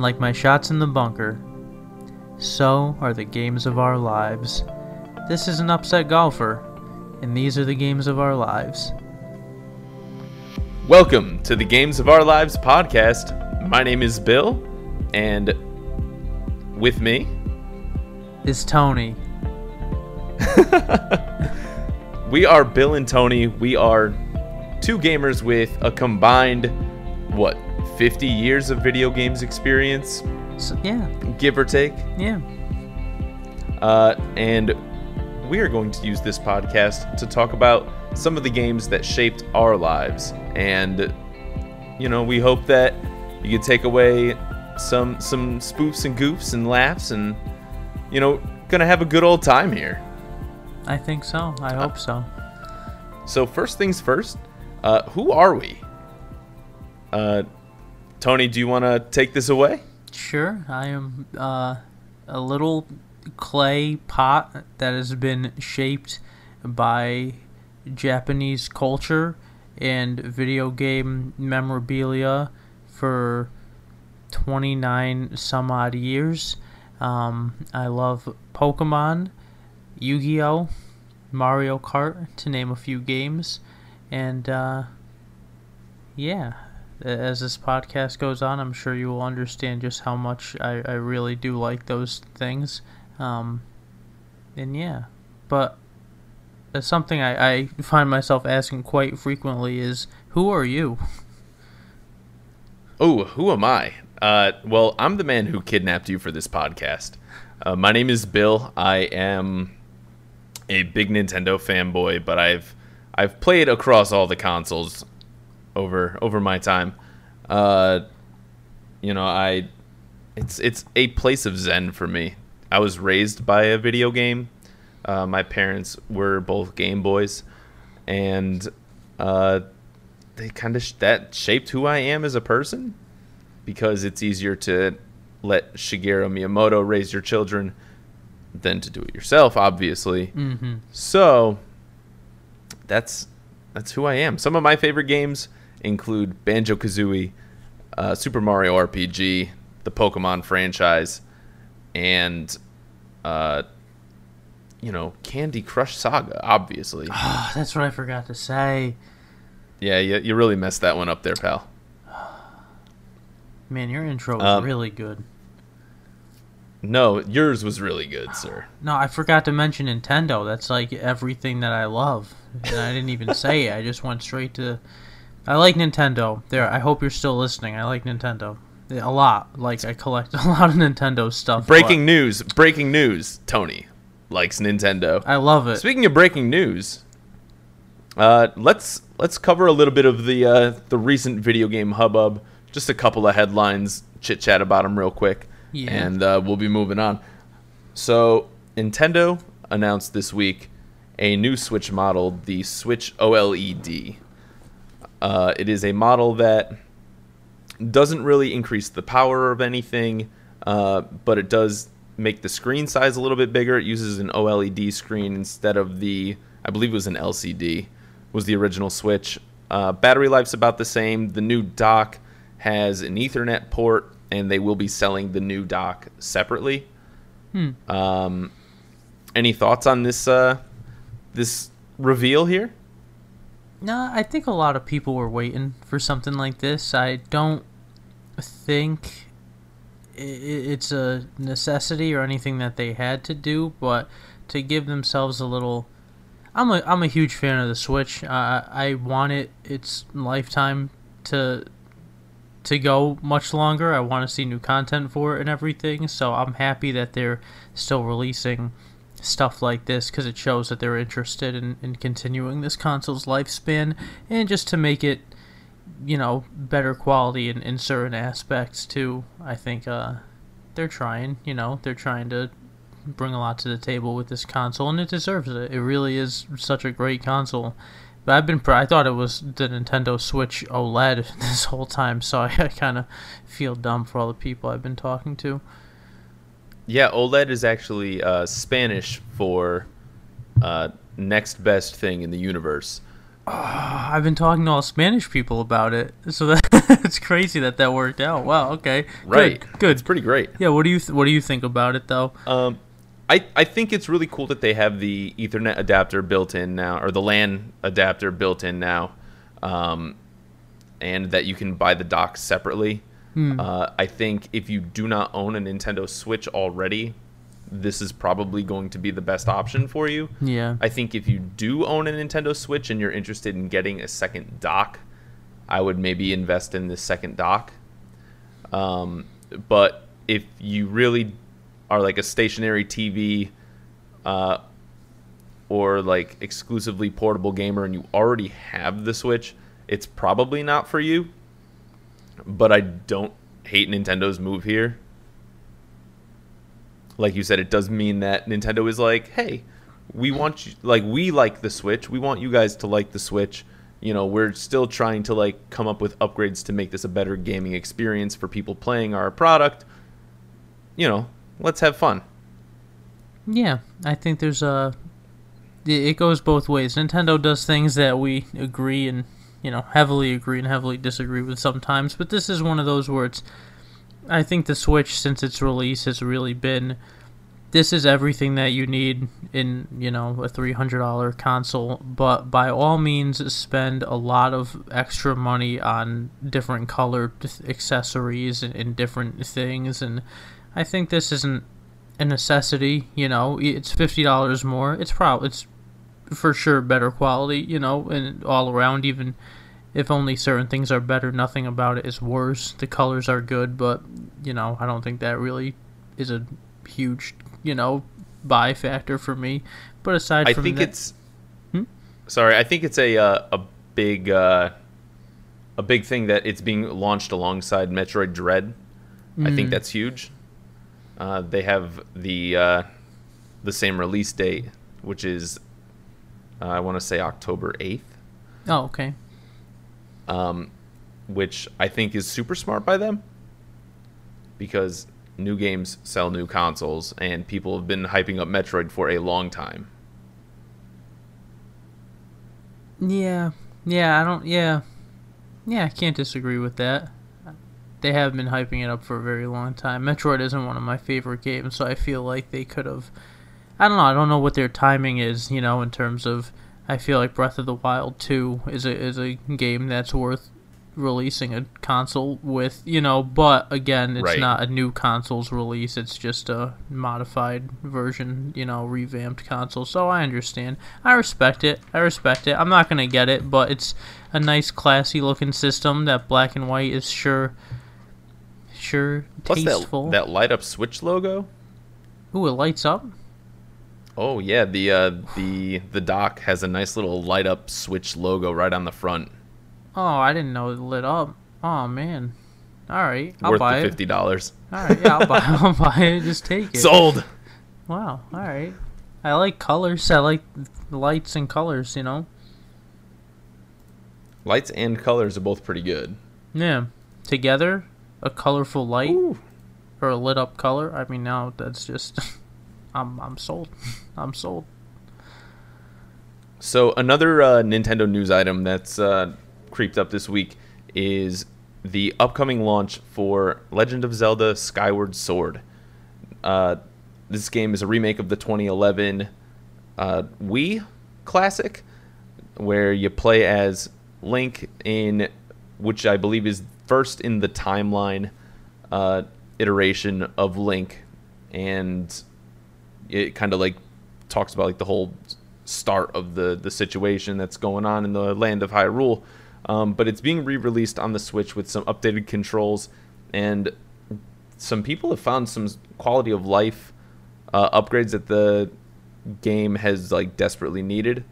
Like my shots in the bunker, so are the games of our lives. This is an upset golfer, and these are the games of our lives. Welcome to the Games of Our Lives podcast. My name is Bill, and with me Is Tony. we are Bill and Tony. We are two gamers with a combined, what, 50 years of video games experience, So, yeah, give or take. yeah. Uh, and we are going to use this podcast to talk about some of the games that shaped our lives. And, you know, we hope that you can take away some some spoofs and goofs and laughs and, you know, gonna have a good old time here. I think so. I hope so. So first things first, uh, who are we? Uh, Tony, do you want to take this away? Sure, I am uh, a little clay pot that has been shaped by Japanese culture and video game memorabilia for 29 some odd years. Um, I love Pokemon, Yu Gi Oh!, Mario Kart, to name a few games. And uh, yeah, as this podcast goes on, I'm sure you will understand just how much I, I really do like those things. Um, and yeah, but something I, I find myself asking quite frequently is, who are you? Oh, who am I? Uh, well, I'm the man who kidnapped you for this podcast. Uh, my name is Bill. I am a big Nintendo fanboy, but I've I've played across all the consoles over over my time. Uh, you know, I it's it's a place of zen for me. I was raised by a video game. Uh, my parents were both Game Boys, and uh, they kind of sh- that shaped who I am as a person because it's easier to let Shigeru Miyamoto raise your children than to do it yourself, obviously. Mm-hmm. So that's that's who I am. Some of my favorite games include Banjo Kazooie, uh, Super Mario RPG, the Pokemon franchise, and uh, you know Candy Crush Saga. Obviously, Oh, that's what I forgot to say. yeah, you, you really messed that one up there, pal. Man, your intro was Um, really good. No, yours was really good, sir. No, I forgot to mention Nintendo. That's like everything that I love. And I didn't even say it. I just went straight to. I like Nintendo. There, I hope you're still listening. I like Nintendo a lot. Like I collect a lot of Nintendo stuff. Breaking news! Breaking news! Tony likes Nintendo. I love it. Speaking of breaking news, uh, let's let's cover a little bit of the uh, the recent video game hubbub. Just a couple of headlines, chit chat about them real quick, Yeah. and uh, we'll be moving on. So Nintendo announced this week a new Switch model, the Switch OLED. Uh, it is a model that doesn't really increase the power of anything, uh, but it does make the screen size a little bit bigger. It uses an OLED screen instead of the, I believe it was an LCD, was the original Switch. Uh, battery life's about the same. The new dock has an Ethernet port, and they will be selling the new dock separately. Hmm. Um, any thoughts on this uh, this reveal here? No, I think a lot of people were waiting for something like this. I don't think it's a necessity or anything that they had to do, but to give themselves a little. I'm a I'm a huge fan of the Switch. Uh, I want it its lifetime to to go much longer. I want to see new content for it and everything. So I'm happy that they're still releasing stuff like this because it shows that they're interested in, in continuing this console's lifespan and just to make it you know better quality in, in certain aspects too. I think uh they're trying you know they're trying to bring a lot to the table with this console and it deserves it. It really is such a great console. But i've been i thought it was the nintendo switch oled this whole time so i, I kind of feel dumb for all the people i've been talking to Yeah, OLED is actually uh, Spanish for uh, next best thing in the universe. I've been talking to all Spanish people about it, so that it's crazy that that worked out. Wow. Okay. Right. Good. Good. It's pretty great. Yeah. What do you th- What do you think about it though? Um, I, I think it's really cool that they have the Ethernet adapter built in now, or the LAN adapter built in now, um, and that you can buy the dock separately. Uh, I think if you do not own a Nintendo Switch already, this is probably going to be the best option for you. Yeah. I think if you do own a Nintendo Switch and you're interested in getting a second dock, I would maybe invest in this second dock. Um, but if you really are like a stationary TV uh, or like exclusively portable gamer and you already have the Switch, it's probably not for you. But I don't hate Nintendo's move here. Like you said, it does mean that Nintendo is like, hey, we want you, like, we like the Switch. We want you guys to like the Switch. You know, we're still trying to like come up with upgrades to make this a better gaming experience for people playing our product. You know, let's have fun. Yeah, I think there's a. It it goes both ways. Nintendo does things that we agree and you know heavily agree and heavily disagree with sometimes, but this is one of those where it's. I think the Switch, since its release, has really been. This is everything that you need in you know a three hundred dollar console, but by all means spend a lot of extra money on different colored accessories and, and different things, and I think this isn't a necessity. You know, it's fifty dollars more. It's probably it's for sure better quality. You know, and all around, even if only certain things are better, nothing about it is worse. The colors are good, but you know, I don't think that really is a huge you know buy factor for me. But aside from I from think that, it's. Hmm? Sorry, I think it's a uh, a big uh, a big thing that it's being launched alongside Metroid Dread. I think Mm. that's huge. Uh, they have the uh, the same release date, which is uh, I want to say October eighth, oh okay, um, which I think is super smart by them because new games sell new consoles, and people have been hyping up Metroid for a long time. yeah, yeah, I don't, yeah, yeah, I can't disagree with that. They have been hyping it up for a very long time. Metroid isn't one of my favorite games, so I feel like they could have. I don't know. I don't know what their timing is. You know, in terms of, I feel like Breath of the Wild Two is a is a game that's worth releasing a console with. You know, but again, it's Right. not a new console's release. It's just a modified version. You know, revamped console. So I understand. I respect it. I respect it. I'm not gonna get it, but it's a nice, classy looking system. That black and white is sure, sure Plus that that light up Switch logo. Ooh, it lights up. Oh yeah, the uh, the the dock has a nice little light up Switch logo right on the front, Oh, I didn't know it lit up. Oh man. All right, I'll worth buy the it. fifty dollars. All right, yeah, I'll buy. I'll buy it. Just take it. Sold. Wow. All right. I like colors. I like lights and colors. You know. Lights and colors are both pretty good. Yeah. Together, a colorful light Ooh. or a lit up color. I mean, now that's just. I'm I'm sold. I'm sold. So another uh, Nintendo news item that's uh, creeped up this week is the upcoming launch for Legend of Zelda: Skyward Sword. Uh, this game is a remake of the 2011 uh, Wii classic, where you play as Link in, which I believe is first in the timeline uh, iteration of Link, and it kind of like talks about like the whole start of the the situation that's going on in the land of Hyrule. Um, but it's being re-released on the Switch with some updated controls, and some people have found some quality of life uh, upgrades that the game has like desperately needed,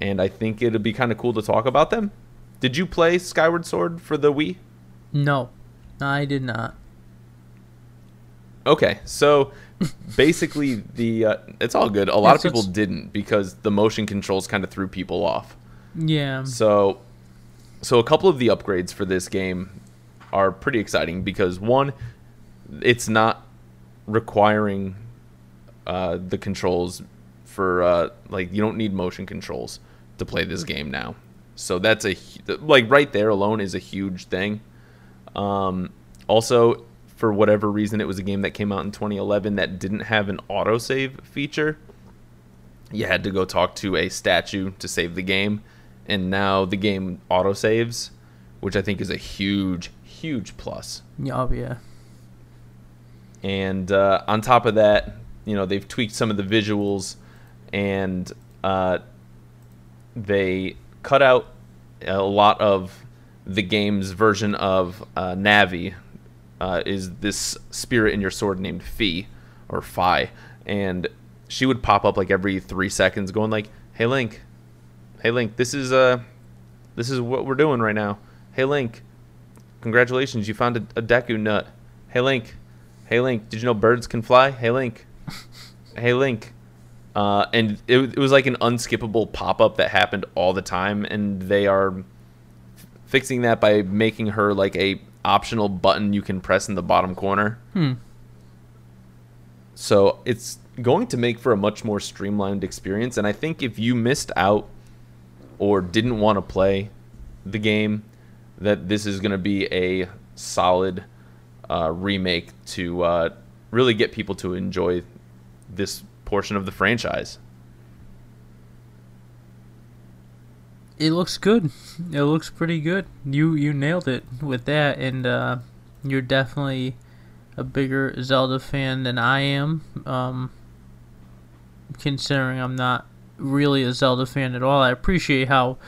and I think it'd be kind of cool to talk about them. Did you play Skyward Sword for the Wii? No, I did not. Okay, so basically the uh, it's all good. A lot of people didn't because the motion controls kind of threw people off. Yeah. So, so a couple of the upgrades for this game are pretty exciting because one, it's not requiring uh, the controls for uh, like you don't need motion controls to play this game now. So that's a like right there alone is a huge thing. Um, also, for whatever reason, it was a game that came out in 2011 that didn't have an autosave feature. You had to go talk to a statue to save the game, and now the game autosaves, which I think is a huge, huge plus. Oh yeah. And uh, on top of that, you know, they've tweaked some of the visuals, and uh, they cut out a lot of the game's version of uh, Navi. Uh, is this spirit in your sword named Fi or Phi, and she would pop up like every three seconds, going like, "Hey Link, hey Link, this is uh, this is what we're doing right now. Hey Link, congratulations, you found a, a Deku nut. Hey Link, hey Link, did you know birds can fly? Hey Link, hey Link." Uh, and it, it was like an unskippable pop up that happened all the time, and they are fixing that by making her like a optional button you can press in the bottom corner. Hmm. So it's going to make for a much more streamlined experience. And I think if you missed out or didn't want to play the game, that this is going to be a solid uh, remake to uh, really get people to enjoy this portion of the franchise. It looks good. It looks pretty good. You you nailed it with that, and uh, you're definitely a bigger Zelda fan than I am. Um, considering I'm not really a Zelda fan at all, I appreciate how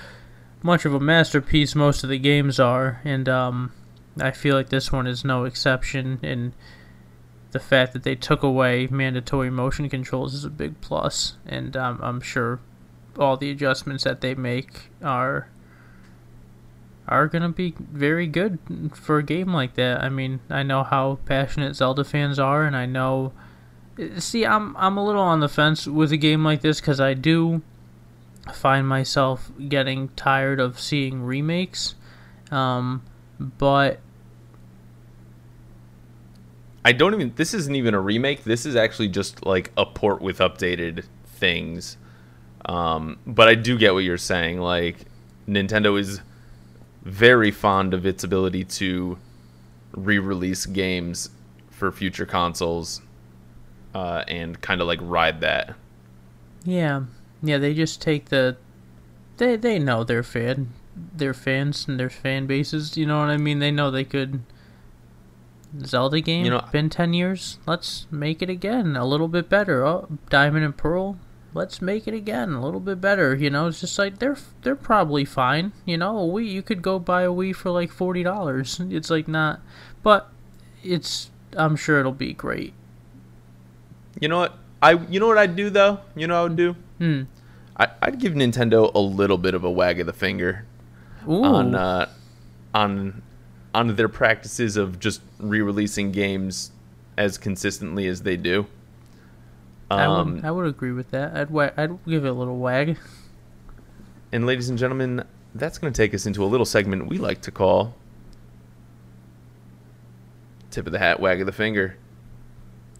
much of a masterpiece most of the games are, and um, I feel like this one is no exception. And the fact that they took away mandatory motion controls is a big plus, and um, I'm sure all the adjustments that they make are are gonna be very good for a game like that. I mean, I know how passionate Zelda fans are, and I know. See, I'm I'm a little on the fence with a game like this because I do find myself getting tired of seeing remakes, um, but I don't even. This isn't even a remake. This is actually just like a port with updated things. Um, but I do get what you're saying. Like Nintendo is very fond of its ability to re-release games for future consoles, uh, and kind of like ride that. Yeah, yeah. They just take the. They they know their fan, their fans and their fan bases. You know what I mean? They know they could. Zelda game. You know- been ten years. Let's make it again, a little bit better. Oh, Diamond and Pearl. Let's make it again, a little bit better. You know, it's just like they're they're probably fine. You know, a Wii you could go buy a Wii for like forty dollars. It's like not, but it's. I'm sure it'll be great. You know what? I you know what I'd do though. You know what I would do. Hmm. I, I'd give Nintendo a little bit of a wag of the finger Ooh. on uh, on on their practices of just re-releasing games as consistently as they do. I Um, would, I would agree with that. I'd I'd give it a little wag. and ladies and gentlemen, that's going to take us into a little segment we like to call "Tip of the Hat, Wag of the Finger."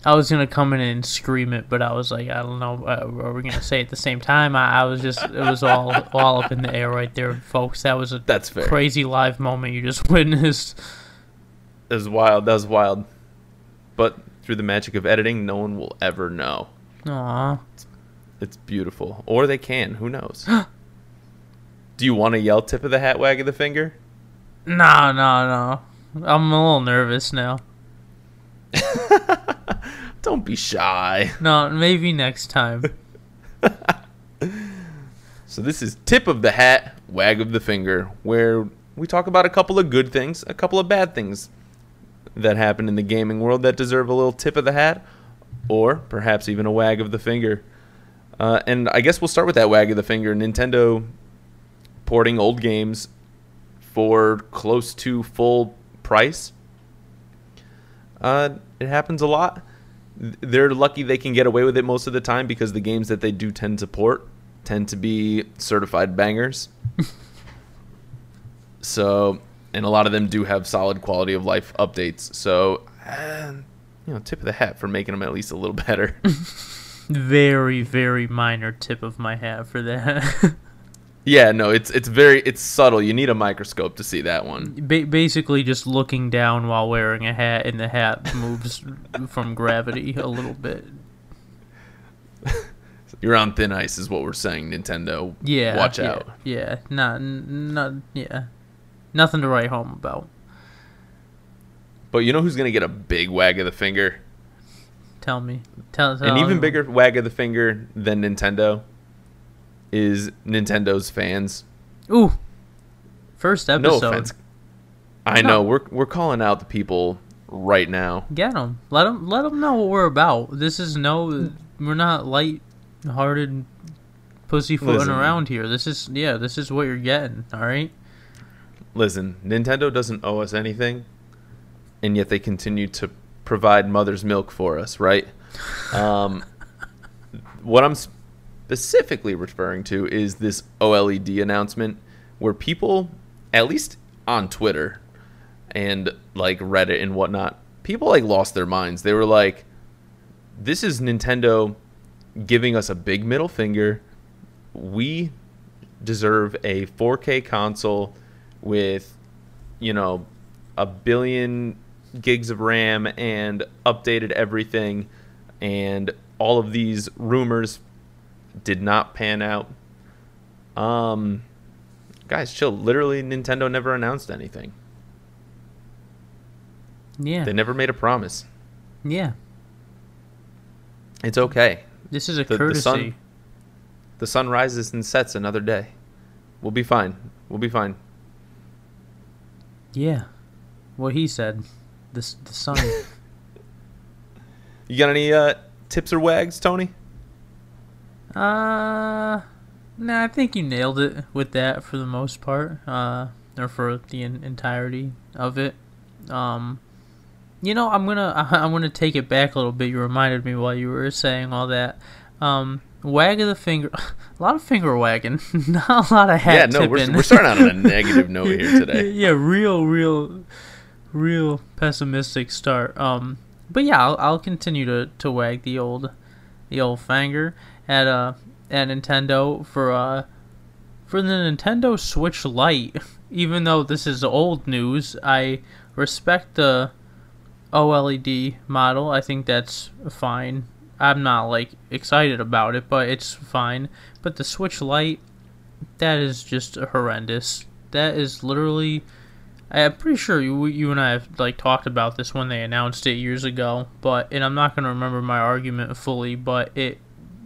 I was gonna come in and scream it, but I was like, I don't know, uh, are we gonna say it at the same time? I, I was just, it was all all up in the air right there, folks. That was a That's fair. crazy live moment you just witnessed. That was wild. That was wild. But through the magic of editing, no one will ever know. Aw, It's beautiful, or they can. Who knows? do you want to yell "Tip of the Hat, Wag of the Finger"? no, no, no. I'm a little nervous now. Don't be shy. No, maybe next time. So this is tip of the hat, wag of the finger, where we talk about a couple of good things, a couple of bad things that happen in the gaming world that deserve a little tip of the hat, or perhaps even a wag of the finger. Uh, and I guess we'll start with that wag of the finger. Nintendo porting old games for close to full price. Uh, it happens a lot. They're lucky they can get away with it most of the time because the games that they do tend to port tend to be certified bangers. so, and a lot of them do have solid quality of life updates. So, uh, you know, tip of the hat for making them at least a little better. very, very minor tip of my hat for that. Yeah, no, it's it's very it's subtle. You need a microscope to see that one. Ba- basically, just looking down while wearing a hat, and the hat moves from gravity a little bit. You're on thin ice, is what we're saying. Nintendo, Yeah, watch yeah, out. Yeah, not, not, yeah, nothing to write home about. But you know who's gonna get a big wag of the finger? Tell me, tell, tell An even me. bigger wag of the finger than Nintendo is Nintendo's fans. Ooh, first episode. No offense. I No. know we're we're calling out the people right now. Get them. Let them. Let them know what we're about. This is no. We're not light-hearted, pussyfooting Listen. around here. This is yeah. This is what you're getting. All right. Listen, Nintendo doesn't owe us anything, and yet they continue to provide mother's milk for us, right? Um, what I'm specifically referring to is this OLED announcement where people, at least on Twitter and like Reddit and whatnot, people like lost their minds. They were like, this is Nintendo giving us a big middle finger. We deserve a 4K console with, you know, a billion gigs of RAM and updated everything. And all of these rumors did not pan out. Um, guys, chill. Literally, Nintendo never announced anything. Yeah. They never made a promise. yeah. It's okay. This is a The- the courtesy. sun- The sun rises and sets another day. We'll be fine. We'll be fine. Yeah. What he said. This the sun. You got any uh, tips or wags, Tony? uh, nah. I think you nailed it with that for the most part. Uh, or for the en- entirety of it. Um, you know, I'm gonna I, I'm gonna take it back a little bit. You reminded me while you were saying all that. Um, wag of the finger. A lot of finger wagging. Not a lot of hat yeah, no, we're, tipping. we're starting out on a negative note here today. yeah, real, real, real pessimistic start. Um, but yeah, I'll, I'll continue to, to wag the old, the old finger at uh at Nintendo for uh for the Nintendo Switch Lite. Even though this is old news, I respect the OLED model. I think that's fine. I'm not like excited about it, but it's fine. But the Switch Lite, that is just horrendous. That is literally. I'm pretty sure you, you and I have like talked about this when they announced it years ago, but and I'm not gonna remember my argument fully, but it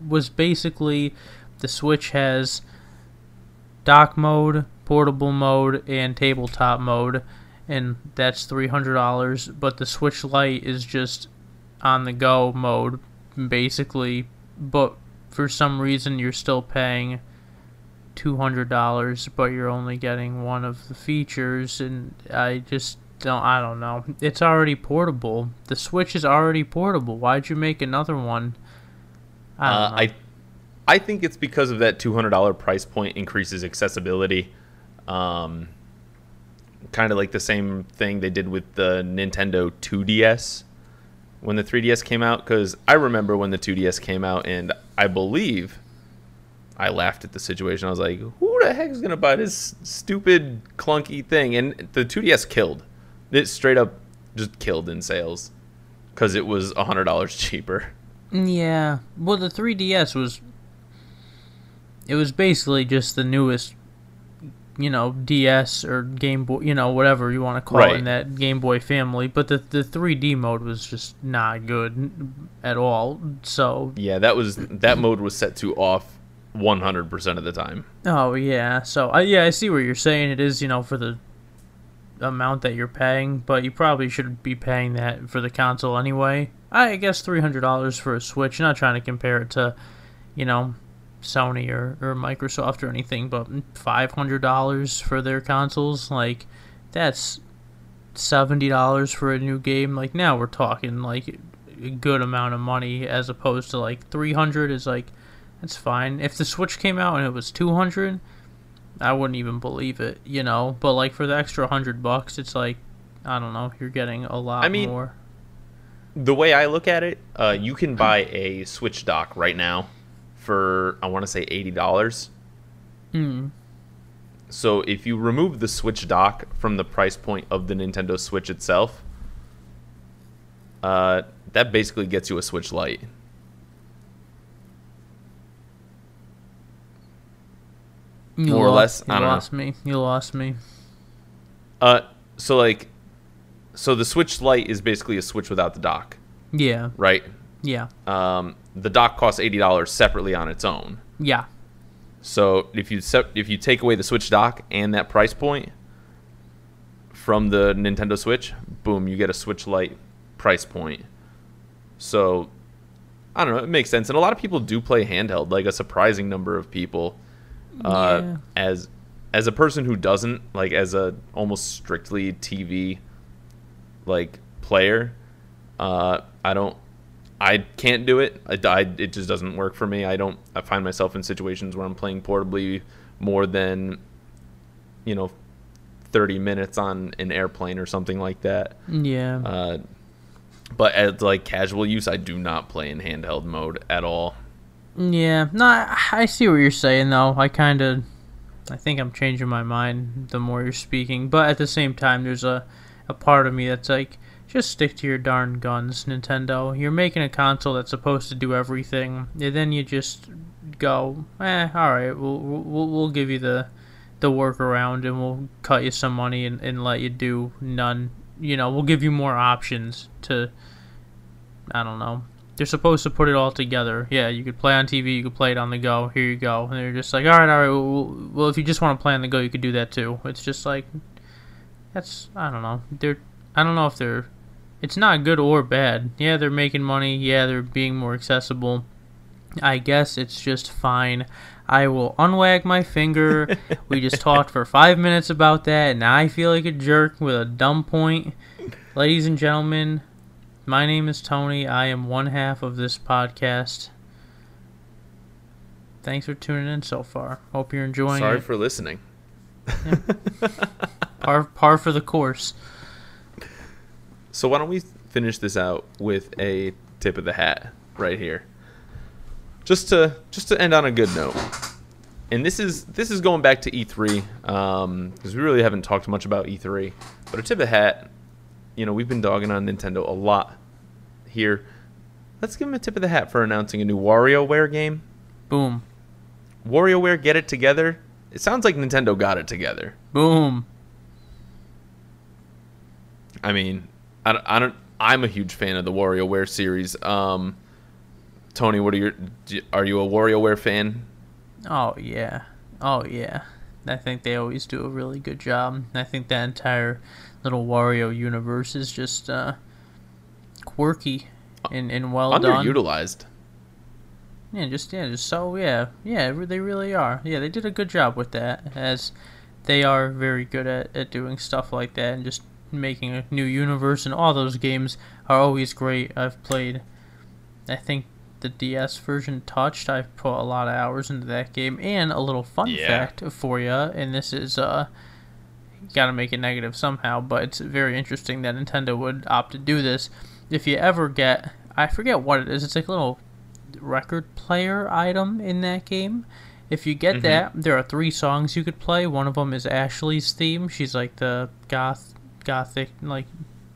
was basically the Switch has dock mode, portable mode, and tabletop mode, and that's three hundred dollars. But the Switch Lite is just on the go mode, basically. But for some reason, you're still paying two hundred dollars, but you're only getting one of the features, and I just don't. I don't know. It's already portable. The Switch is already portable. Why'd you make another one? I Uh. I I think it's because of that two hundred dollar price point increases accessibility. Um, kind of like the same thing they did with the Nintendo 2DS when the 3DS came out. Because I remember when the 2DS came out, and I believe I laughed at the situation. I was like, "Who the heck is gonna buy this stupid clunky thing?" And the 2DS killed. It straight up just killed in sales because it was hundred dollars cheaper. Yeah. Well, the 3DS was. It was basically just the newest, you know, DS or Game Boy, you know, whatever you want to call it in that Game Boy family. But the the 3D mode was just not good at all. So Yeah, that was that mode was set to off 100% of the time. Oh yeah, so I yeah I see what you're saying. It is you know for the amount that you're paying, but you probably should be paying that for the console anyway. I guess three hundred dollars for a Switch. Not trying to compare it to, you know, Sony or, or Microsoft or anything, but five hundred dollars for their consoles, like that's seventy dollars for a new game. Like now we're talking like a good amount of money as opposed to like three hundred is like that's fine. If the Switch came out and it was two hundred, I wouldn't even believe it, you know. But like for the extra hundred bucks, it's like I don't know, you're getting a lot I mean, more. The way I look at it, uh, you can buy a Switch dock right now for I want to say $80. Hmm. so if you remove the Switch dock from the price point of the Nintendo Switch itself, uh, that basically gets you a Switch Lite. You More or less, You I don't know. lost me. You lost me. Uh, so like, so the Switch Lite is basically a Switch without the dock, Yeah. right? Yeah. Um, the dock costs eighty dollars separately on its own. Yeah. So if you sep- if you take away the Switch dock and that price point from the Nintendo Switch, boom, you get a Switch Lite price point. So I don't know, it makes sense, and a lot of people do play handheld, like a surprising number of people. Uh, Yeah. As as a person who doesn't, like as a almost strictly TV like player, uh, I don't I can't do it. I, I, it just doesn't work for me. I don't. I find myself in situations where I'm playing portably more than, you know, thirty minutes on an airplane or something like that. Yeah. Uh, but as like casual use, I do not play in handheld mode at all. Yeah, no, I, see what you're saying though. I kind of, I think I'm changing my mind the more you're speaking. But at the same time, there's a, a part of me that's like, just stick to your darn guns, Nintendo. You're making a console that's supposed to do everything, and then you just go, eh, all right, we'll we'll, we'll give you the, the workaround, and we'll cut you some money and, and let you do none. You know, we'll give you more options to. I don't know they're supposed to put it all together. Yeah, you could play on TV, you could play it on the go. Here you go. And they're just like, all right, all right. Well, well, if you just want to play on the go, you could do that too. It's just like, that's I don't know. They're I don't know if they're. It's not good or bad. Yeah, they're making money. Yeah, they're being more accessible. I guess it's just fine. I will unwag my finger. we just talked for five minutes about that, and I feel like a jerk with a dumb point. Ladies and gentlemen, my name is Tony. I am one half of this podcast. Thanks for tuning in so far. Hope you're enjoying Sorry it. for listening. par, par for the course. So why don't we finish this out with a tip of the hat right here, just to just to end on a good note. And this is this is going back to E3 because um, we really haven't talked much about E3. But a tip of the hat, you know, we've been dogging on Nintendo a lot here. Let's give him a tip of the hat for announcing a new WarioWare game. Boom. WarioWare, get it together. It sounds like Nintendo got it together. Boom. I mean, I don't, I don't. I'm a huge fan of the WarioWare series. Um, Tony, what are your? Are you a WarioWare fan? Oh yeah. Oh yeah. I think they always do a really good job. I think that entire little Wario universe is just uh, quirky and, and well done. Underutilized. Yeah, just yeah, just so yeah, yeah, they really are. Yeah, they did a good job with that, as they are very good at, at doing stuff like that and just making a new universe. And all those games are always great. I've played, I think the DS version touched. I've put a lot of hours into that game. And a little fun Yeah. fact for you, and this is uh, got to make it negative somehow, but it's very interesting that Nintendo would opt to do this. If you ever get, I forget what it is. It's like a little record player item in that game. If you get Mhm. that, there are three songs you could play. One of them is Ashley's theme. She's like the goth, gothic like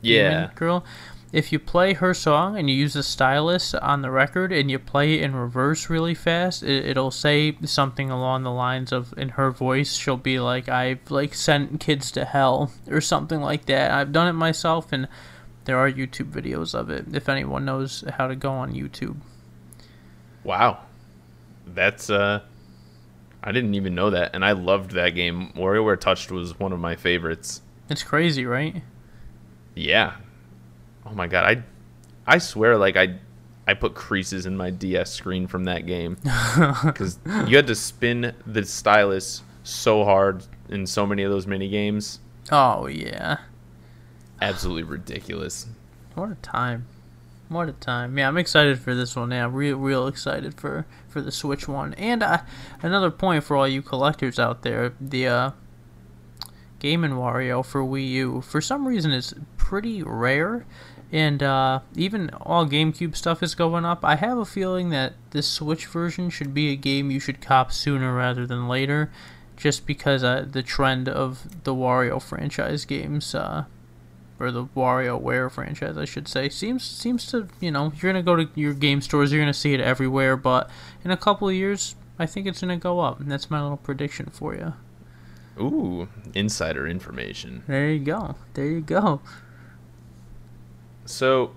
Yeah. demon girl. If you play her song and you use the stylus on the record and you play it in reverse really fast, it, it'll say something along the lines of in her voice. She'll be like, "I've like sent kids to hell" or something like that. I've done it myself, and there are YouTube videos of it. If anyone knows how to go on YouTube. Wow. That's uh, I didn't even know that, and I loved that game. WarioWare Touched was one of my favorites. It's crazy, right? Yeah. Oh my god, I, I swear, like I, I put creases in my DS screen from that game because you had to spin the stylus so hard in so many of those mini games. Oh yeah. Absolutely ridiculous. What a time. What a time. Yeah, I'm excited for this one. Yeah, real real excited for for the Switch one. And uh, another point for all you collectors out there, the uh Game and Wario for Wii U for some reason is pretty rare. And uh, even all GameCube stuff is going up. I have a feeling that this Switch version should be a game you should cop sooner rather than later. just because uh, the trend of the Wario franchise games, uh, or the WarioWare franchise, I should say, seems seems to you know you're gonna go to your game stores, you're gonna see it everywhere, but in a couple of years, I think it's gonna go up, and that's my little prediction for you. Ooh, insider information. There you go. There you go. So,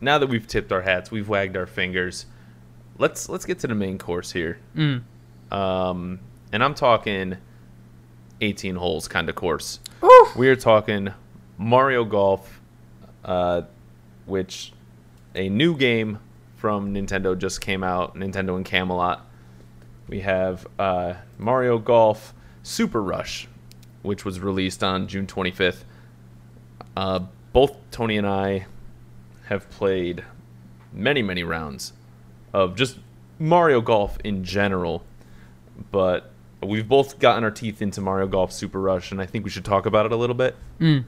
now that we've tipped our hats, we've wagged our fingers. Let's let's get to the main course here. Mm. Um, and I'm talking 18 holes kind of course. Oof. We are talking Mario Golf, uh, which a new game from Nintendo just came out. Nintendo and Camelot. We have uh, Mario Golf Super Rush, which was released on June 25th. Uh, both Tony and I have played many, many rounds of just Mario Golf in general, but we've both gotten our teeth into Mario Golf Super Rush, and I think we should talk about it a little bit. Mm.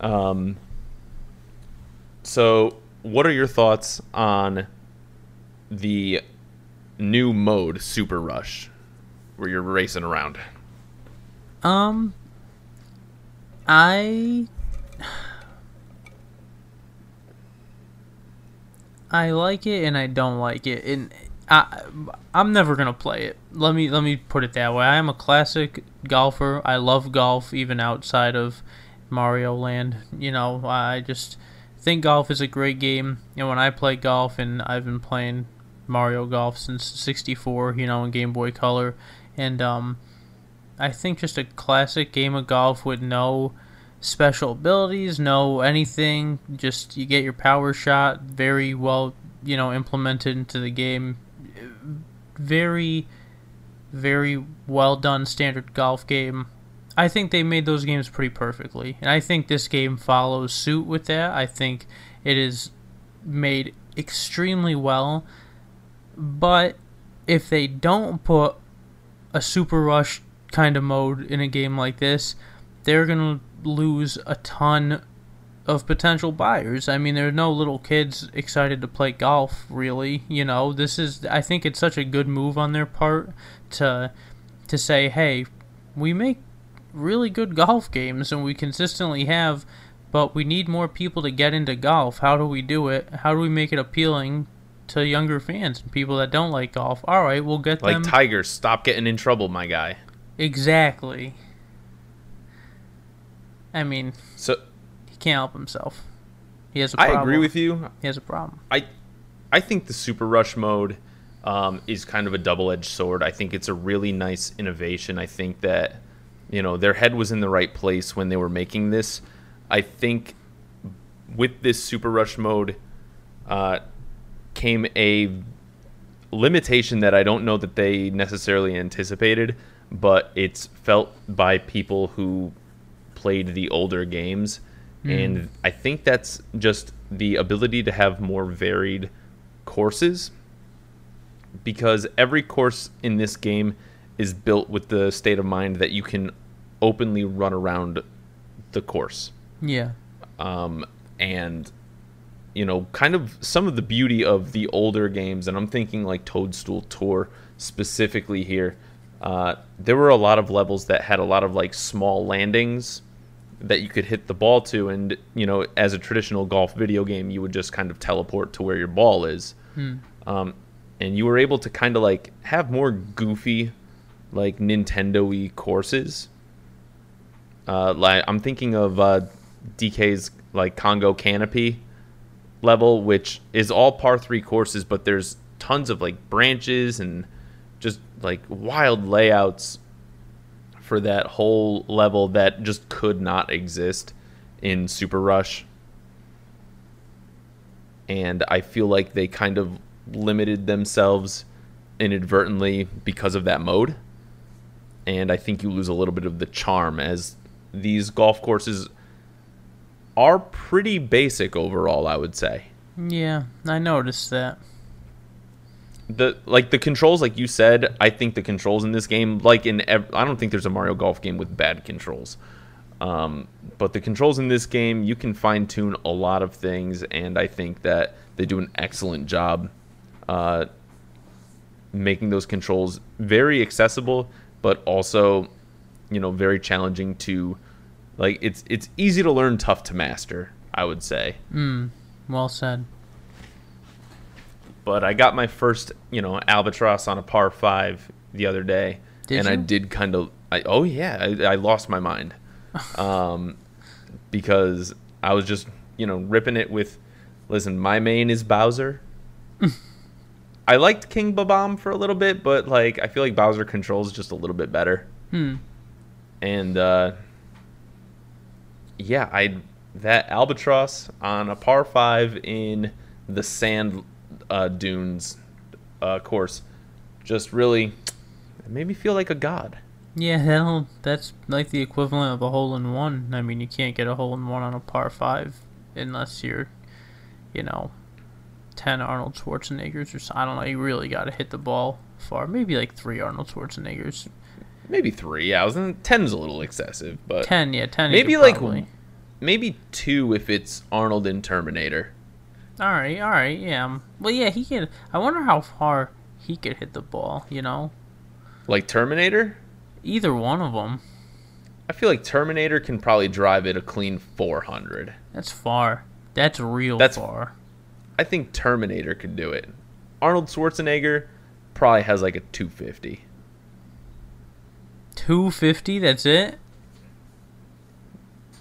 Um, so, what are your thoughts on the new mode, Super Rush, where you're racing around? Um, I I like it and I don't like it, and I I'm never gonna play it. Let me let me put it that way. I am a classic golfer. I love golf even outside of Mario Land. You know, I just think golf is a great game. And when I play golf, and I've been playing Mario Golf since '64, you know, in Game Boy Color, and um, I think just a classic game of golf with no special abilities, no anything. Just you get your power shot very well, you know, implemented into the game. Very, very well done standard golf game. I think they made those games pretty perfectly, and I think this game follows suit with that. I think it is made extremely well, but if they don't put a super rush kind of mode in a game like this, they're gonna lose a ton of potential buyers. I mean, there are no little kids excited to play golf, really. You know, this is I think it's such a good move on their part to to say, "Hey, we make really good golf games and we consistently have, but we need more people to get into golf. How do we do it? How do we make it appealing to younger fans and people that don't like golf? All right, we'll get Like them Like Tiger, stop getting in trouble, my guy. Exactly. I mean, So he can't help himself. He has a I problem. I agree with you. He has a problem. I I think the Super Rush mode um, is kind of a double-edged sword. I think it's a really nice innovation. I think that you know their head was in the right place when they were making this. I think with this Super Rush mode uh, came a limitation that I don't know that they necessarily anticipated, but it's felt by people who played the older games. And I think that's just the ability to have more varied courses because every course in this game is built with the state of mind that you can openly run around the course Yeah. um, and you know, kind of some of the beauty of the older games, and I'm thinking like Toadstool Tour specifically here. Uh, there were a lot of levels that had a lot of like small landings that you could hit the ball to, and you know, as a traditional golf video game, you would just kind of teleport to where your ball is, um, and you were able to kind of like have more goofy, like Nintendo-y courses. Uh, like I'm thinking of uh, DK's like Congo Canopy level, which is all par three courses, but there's tons of like branches and just like wild layouts for that whole level that just could not exist in Super Rush. And I feel like they kind of limited themselves inadvertently because of that mode. And I think you lose a little bit of the charm as these golf courses are pretty basic overall, I would say. Yeah, I noticed that. the like the controls like you said i think the controls in this game like in ev- i don't think there's a mario golf game with bad controls um, but the controls in this game you can fine tune a lot of things and i think that they do an excellent job uh, making those controls very accessible, but also, you know, very challenging to, like it's it's easy to learn, tough to master. I would say. Mm, well said. But I got my first, you know, albatross on a par five the other day, Did and I did kind of. I, oh yeah, I, I lost my mind, um, because I was just you know ripping it with. Listen, my main is Bowser. I liked King Bob-omb for a little bit, but like I feel like Bowser controls just a little bit better. Hmm. And uh, yeah, I that albatross on a par five in the sand uh, dunes uh, course just really it made me feel like a god. Yeah, that'll, that's like the equivalent of a hole in one. I mean, you can't get a hole in one on a par five unless you're, you know, ten Arnold Schwarzeneggers or so. I don't know. You really got to hit the ball far. Maybe like three Arnold Schwarzeneggers. Maybe three. Yeah, I was in ten's a little excessive, but Ten, yeah, ten. maybe like probably- maybe two if it's Arnold in Terminator. All right, all right, yeah. um, Well, yeah, he can. I wonder how far he could hit the ball. You know, Like Terminator, either one of them. I feel like Terminator can probably drive it a clean 400. That's far. That's real That's- far. I think Terminator could do it. Arnold Schwarzenegger probably has like a 250. Two fifty. That's it.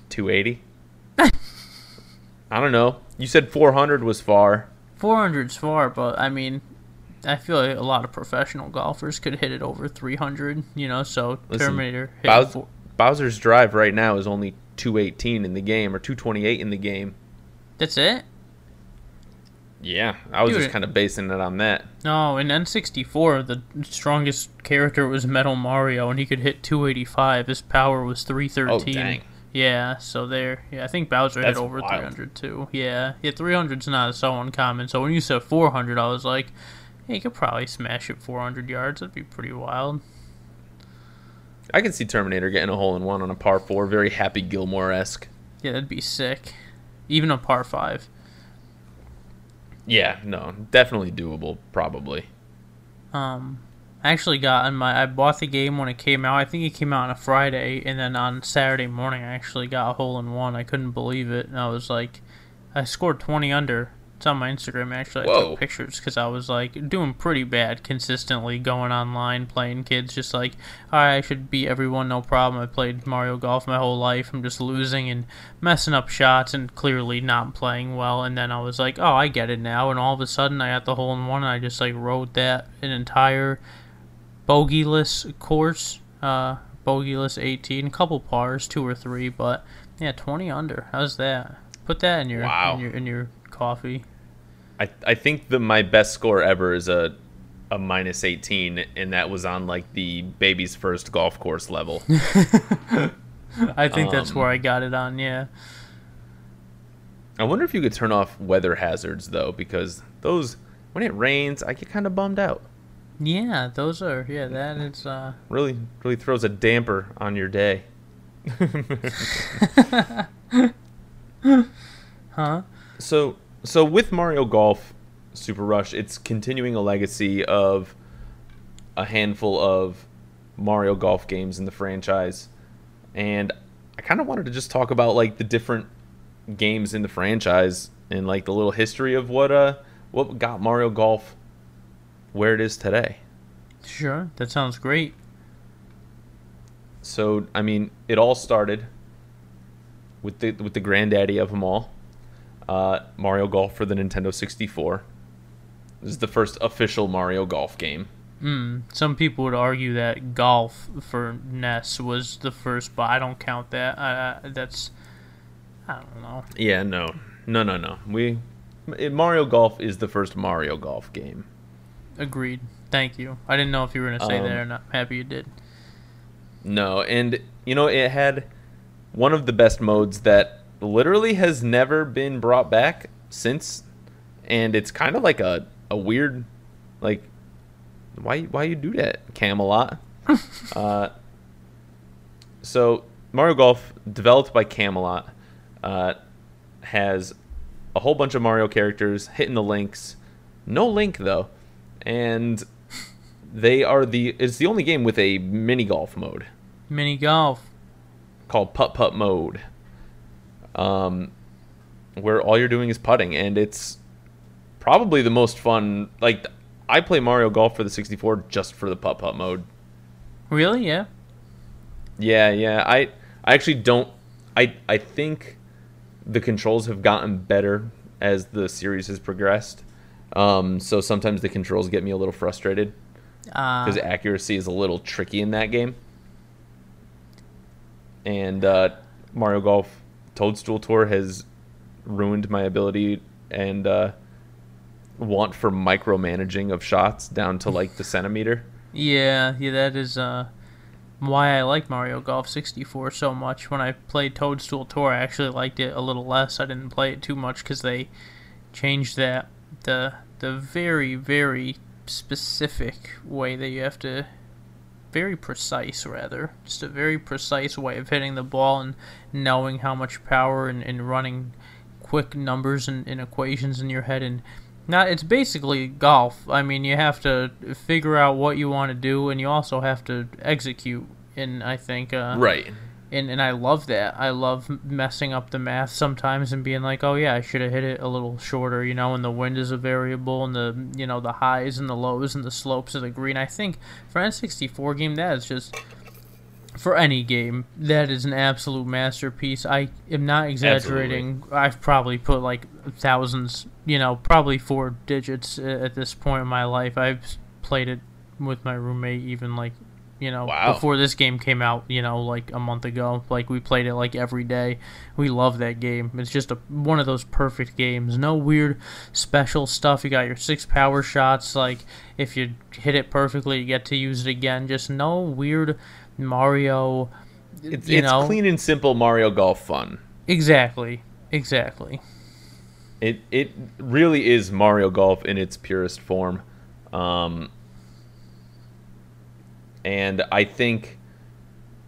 280. I don't know. You said 400 was far. 400's far, but I mean, I feel like a lot of professional golfers could hit it over 300, you know, so Listen, Terminator four- Bowser's drive right now is only 218 in the game or 228 in the game. That's it? Yeah, I was Dude, just kind of basing it on that. No, in N64, the strongest character was Metal Mario, and he could hit 285. His power was 313. Oh, dang. Yeah, so there. Yeah, I think Bowser That's hit over wild. 300 too. Yeah, yeah, 300's not so uncommon. So when you said 400, I was like, hey, you could probably smash it 400 yards. That'd be pretty wild. I can see Terminator getting a hole in one on a par four, very Happy Gilmore esque. Yeah, that'd be sick. Even a par five. Yeah, no, definitely doable, probably. Um, I actually got on my. I bought the game when it came out. I think it came out on a Friday, and then on Saturday morning, I actually got a hole in one. I couldn't believe it, and I was like, I scored twenty under. It's on my Instagram. Actually, I Whoa. took pictures because I was like doing pretty bad consistently, going online playing kids. Just like, right, I should beat everyone, no problem. I played Mario Golf my whole life. I'm just losing and messing up shots and clearly not playing well. And then I was like, oh, I get it now. And all of a sudden, I got the hole in one, and I just like rode that an entire bogeyless course. Uh, bogeyless 18, a couple pars, two or three, but yeah, 20 under. How's that? Put that in your Wow. in your in your coffee. I I think the my best score ever is a a minus 18, and that was on like the baby's first golf course level. I think that's Um, where I got it on. Yeah. I wonder if you could turn off weather hazards though, because those when it rains, I get kind of bummed out. Yeah, those are yeah. That is uh. Really, really throws a damper on your day. Huh? So, so with Mario Golf Super Rush, it's continuing a legacy of a handful of Mario Golf games in the franchise, and I kind of wanted to just talk about like the different games in the franchise and like the little history of what uh what got Mario Golf where it is today. Sure. That sounds great. So, I mean, it all started with the with the granddaddy of them all, uh, Mario Golf for the Nintendo 64. This is the first official Mario Golf game. Mm, some people would argue that golf for NES was the first, but I don't count that. Uh, that's I don't know. Yeah, no, no, no, no. We it- Mario Golf is the first Mario Golf game. Agreed. Thank you. I didn't know if you were gonna say that Um, or not. I'm happy you did. No, and you know it had one of the best modes that literally has never been brought back since, and it's kind of like a a weird, like, why why you do that, Camelot? uh, so Mario Golf, developed by Camelot, uh, has a whole bunch of Mario characters hitting the links. No Link though, and they are the it's the only game with a mini golf mode Mini golf. called putt putt mode. Um, where all you're doing is putting, and it's probably the most fun. Like I play Mario Golf for the 64 just for the putt putt mode. Really? Yeah. Yeah, yeah. I I actually don't. I I think the controls have gotten better as the series has progressed. Um, so sometimes the controls get me a little frustrated Uh, because accuracy is a little tricky in that game. And uh, Mario Golf Toadstool Tour has ruined my ability and uh, want for micromanaging of shots down to like the centimeter. yeah, yeah. That is uh, why I like Mario Golf 64 so much. When I played Toadstool Tour, I actually liked it a little less. I didn't play it too much because they changed that the the very very specific way that you have to very precise rather. Just a very precise way of hitting the ball and knowing how much power and, and running quick numbers and, and equations in your head. And not it's basically golf. I mean you have to figure out what you want to do and you also have to execute and i think uh, Right. And and I love that. I love messing up the math sometimes and being like, oh yeah, I should have hit it a little shorter, you know. And the wind is a variable, and the you know the highs and the lows and the slopes of the green. I think for an N64 game, that is just for any game that is an absolute masterpiece. I am not exaggerating. I've probably put like thousands, you know, probably four digits uh, at this point in my life. I've played it with my roommate even like you know Wow. before this game came out you know like a month ago. Like we played it like every day. We love that game. It's just a one of those perfect games. No weird special stuff. You got your six power shots. Like if you hit it perfectly you get to use it again. Just no weird mario It's, you it's know. clean and simple Mario Golf fun. exactly. Exactly. It it really is Mario Golf in its purest form, um, and I think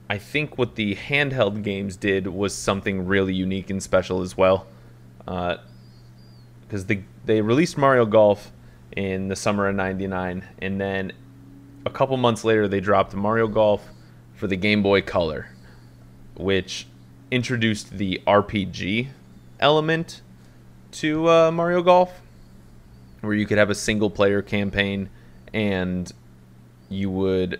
I think what the handheld games did was something really unique and special as well, because they they released Mario Golf in the summer of '99, and then a couple months later they dropped Mario Golf for the Game Boy Color, which introduced the RPG element to uh, Mario Golf, where you could have a single player campaign and you would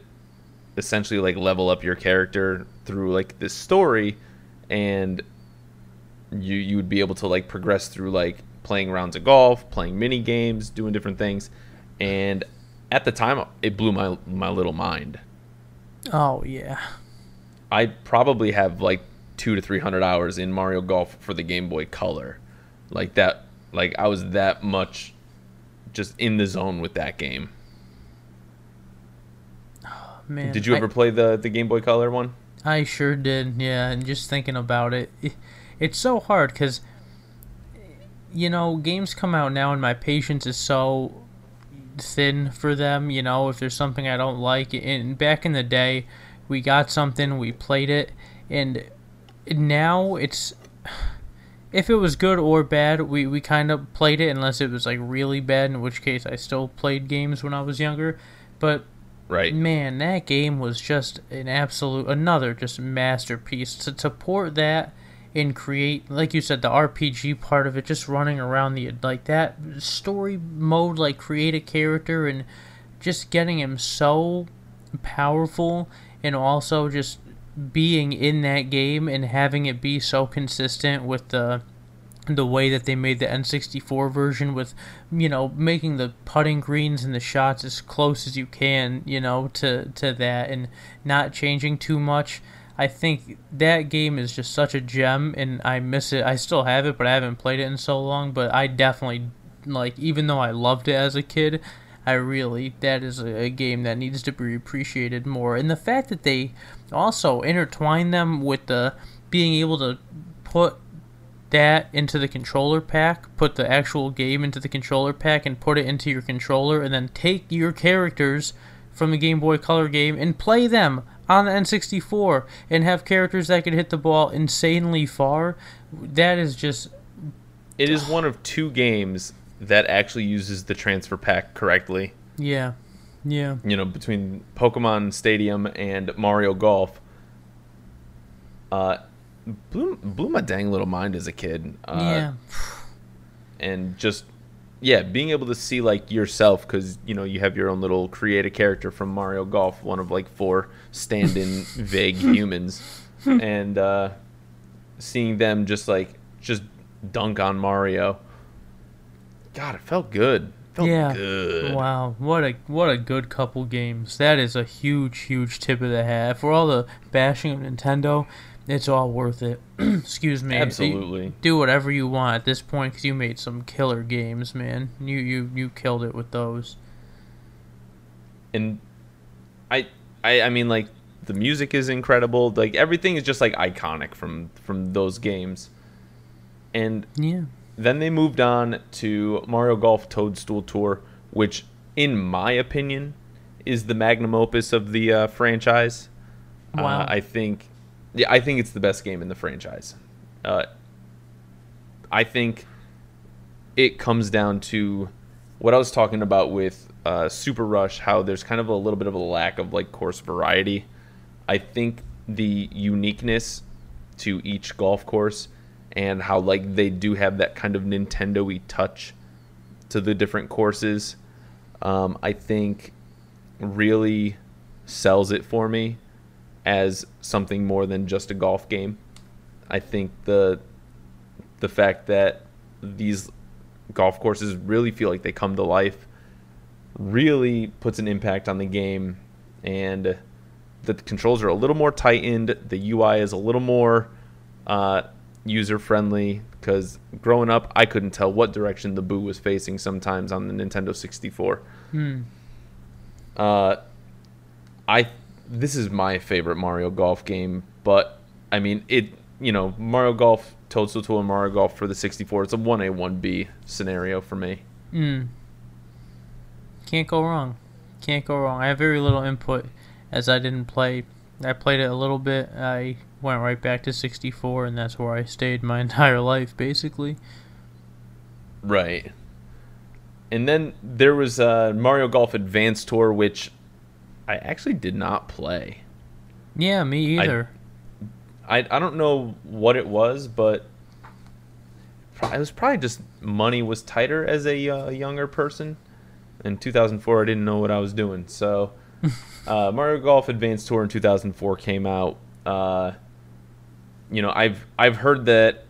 essentially like level up your character through like this story and you you would be able to like progress through like playing rounds of golf, playing mini games, doing different things. And at the time it blew my my little mind. oh yeah I probably have like two to three hundred hours in Mario Golf for the Game Boy Color, like that. Like I was that much just in the zone with that game. Man Did you I- ever play the the Game Boy Color one? I sure did, yeah. And just thinking about it, it it's so hard because, you know, games come out now and my patience is so thin for them. You know, if there's something I don't like, and back in the day, we got something, we played it, and now it's. If it was good or bad, we, we kind of played it unless it was like really bad, in which case I still played games when I was younger. But Right. Man, that game was just an absolute another just masterpiece. To to port that and create, like you said, the RPG part of it, just running around the like that story mode, like create a character and just getting him so powerful, and also just being in that game and having it be so consistent with the the way that they made the N64 version with, you know, making the putting greens and the shots as close as you can, you know, to to that and not changing too much. I think that game is just such a gem and I miss it. I still have it, but I haven't played it in so long, but I definitely like even though I loved it as a kid, I really that is a, game that needs to be appreciated more. And the fact that they also intertwine them with the being able to put that into the controller pack, put the actual game into the controller pack, and put it into your controller, and then take your characters from the Game Boy Color game and play them on the N64 and have characters that could hit the ball insanely far. That is just It is one of two games that actually uses the transfer pack correctly. yeah, Yeah. you know, between Pokemon Stadium and Mario Golf, uh, blew, blew my dang little mind as a kid. Uh, yeah. And just, yeah, being able to see like yourself because you know you have your own little creative character from Mario Golf, one of like four stand-in vague humans, and uh, seeing them just like just dunk on Mario. God, it felt good. Felt Yeah. good. Wow, what a what a good couple games. That is a huge, huge tip of the hat for all the bashing of Nintendo. It's all worth it. Excuse me. Absolutely. Do whatever you want at this point because you made some killer games, man. You you you killed it with those. and I, I I mean like the music is incredible like everything is just like iconic from from those games and Yeah. then they moved on to Mario Golf Toadstool Tour which in my opinion is the magnum opus of the uh, franchise Wow. uh, I think yeah I think it's the best game in the franchise uh, I think it comes down to what I was talking about with uh, Super Rush, how there's kind of a little bit of a lack of like course variety. I think the uniqueness to each golf course and how like they do have that kind of Nintendo-y touch to the different courses, um, I think really sells it for me as something more than just a golf game. I think the the fact that these golf courses really feel like they come to life really puts an impact on the game and the controls are a little more tightened the ui is a little more uh, user friendly because growing up i couldn't tell what direction the boo was facing sometimes on the nintendo 64 Hmm. uh, I this is my favorite Mario Golf game, but I mean it. You know, Mario Golf, Toadstool Tour, and Mario Golf for the 64. It's a one A one B scenario for me. Hmm. Can't go wrong. Can't go wrong. I have very little input as I didn't play. I played it a little bit. I went right back to 64, and that's where I stayed my entire life, basically. Right. And then there was uh, Mario Golf Advanced Tour, which I actually did not play. Yeah, me either. I, I don't know what it was, but it was probably just money was tighter as a uh, younger person. In 2004, I didn't know what I was doing. So, uh, Mario Golf Advanced Tour in 2004 came out. Uh, you know, I've I've heard that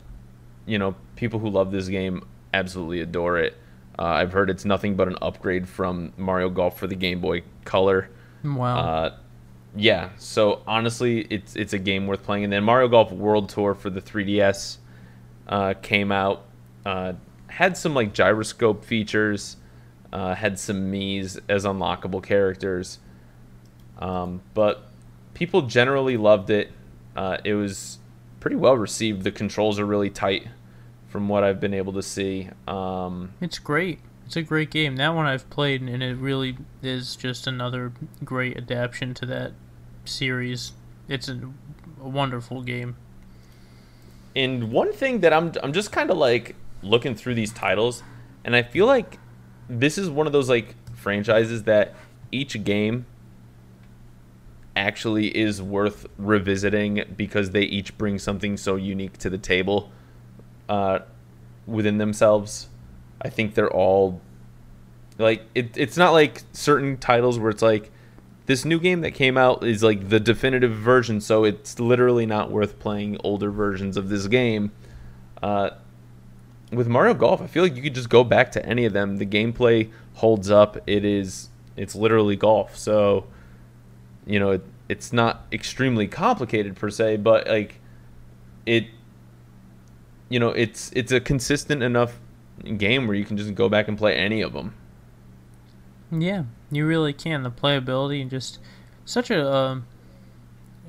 you know people who love this game absolutely adore it. Uh, I've heard it's nothing but an upgrade from Mario Golf for the Game Boy Color. Wow. Uh, yeah, so honestly, it's it's a game worth playing. And then Mario Golf World Tour for the 3DS uh, came out. Uh, had some like gyroscope features. Uh, had some Mii's as unlockable characters. Um, but people generally loved it. Uh, it was pretty well received. The controls are really tight, from what I've been able to see. Um, It's great. It's a great game. That one I've played, and it really is just another great adaptation to that series. It's a, a wonderful game. And one thing that I'm I'm just kind of like looking through these titles, and I feel like this is one of those like franchises that each game actually is worth revisiting because they each bring something so unique to the table uh, within themselves. I think they're all like it, it's not like certain titles where it's like this new game that came out is like the definitive version, so it's literally not worth playing older versions of this game. Uh, with Mario Golf, I feel like you could just go back to any of them. The gameplay holds up. It is it's literally golf, so you know it, it's not extremely complicated per se, but like it you know it's it's a consistent enough game where you can just go back and play any of them. Yeah, you really can. The playability and just such a um,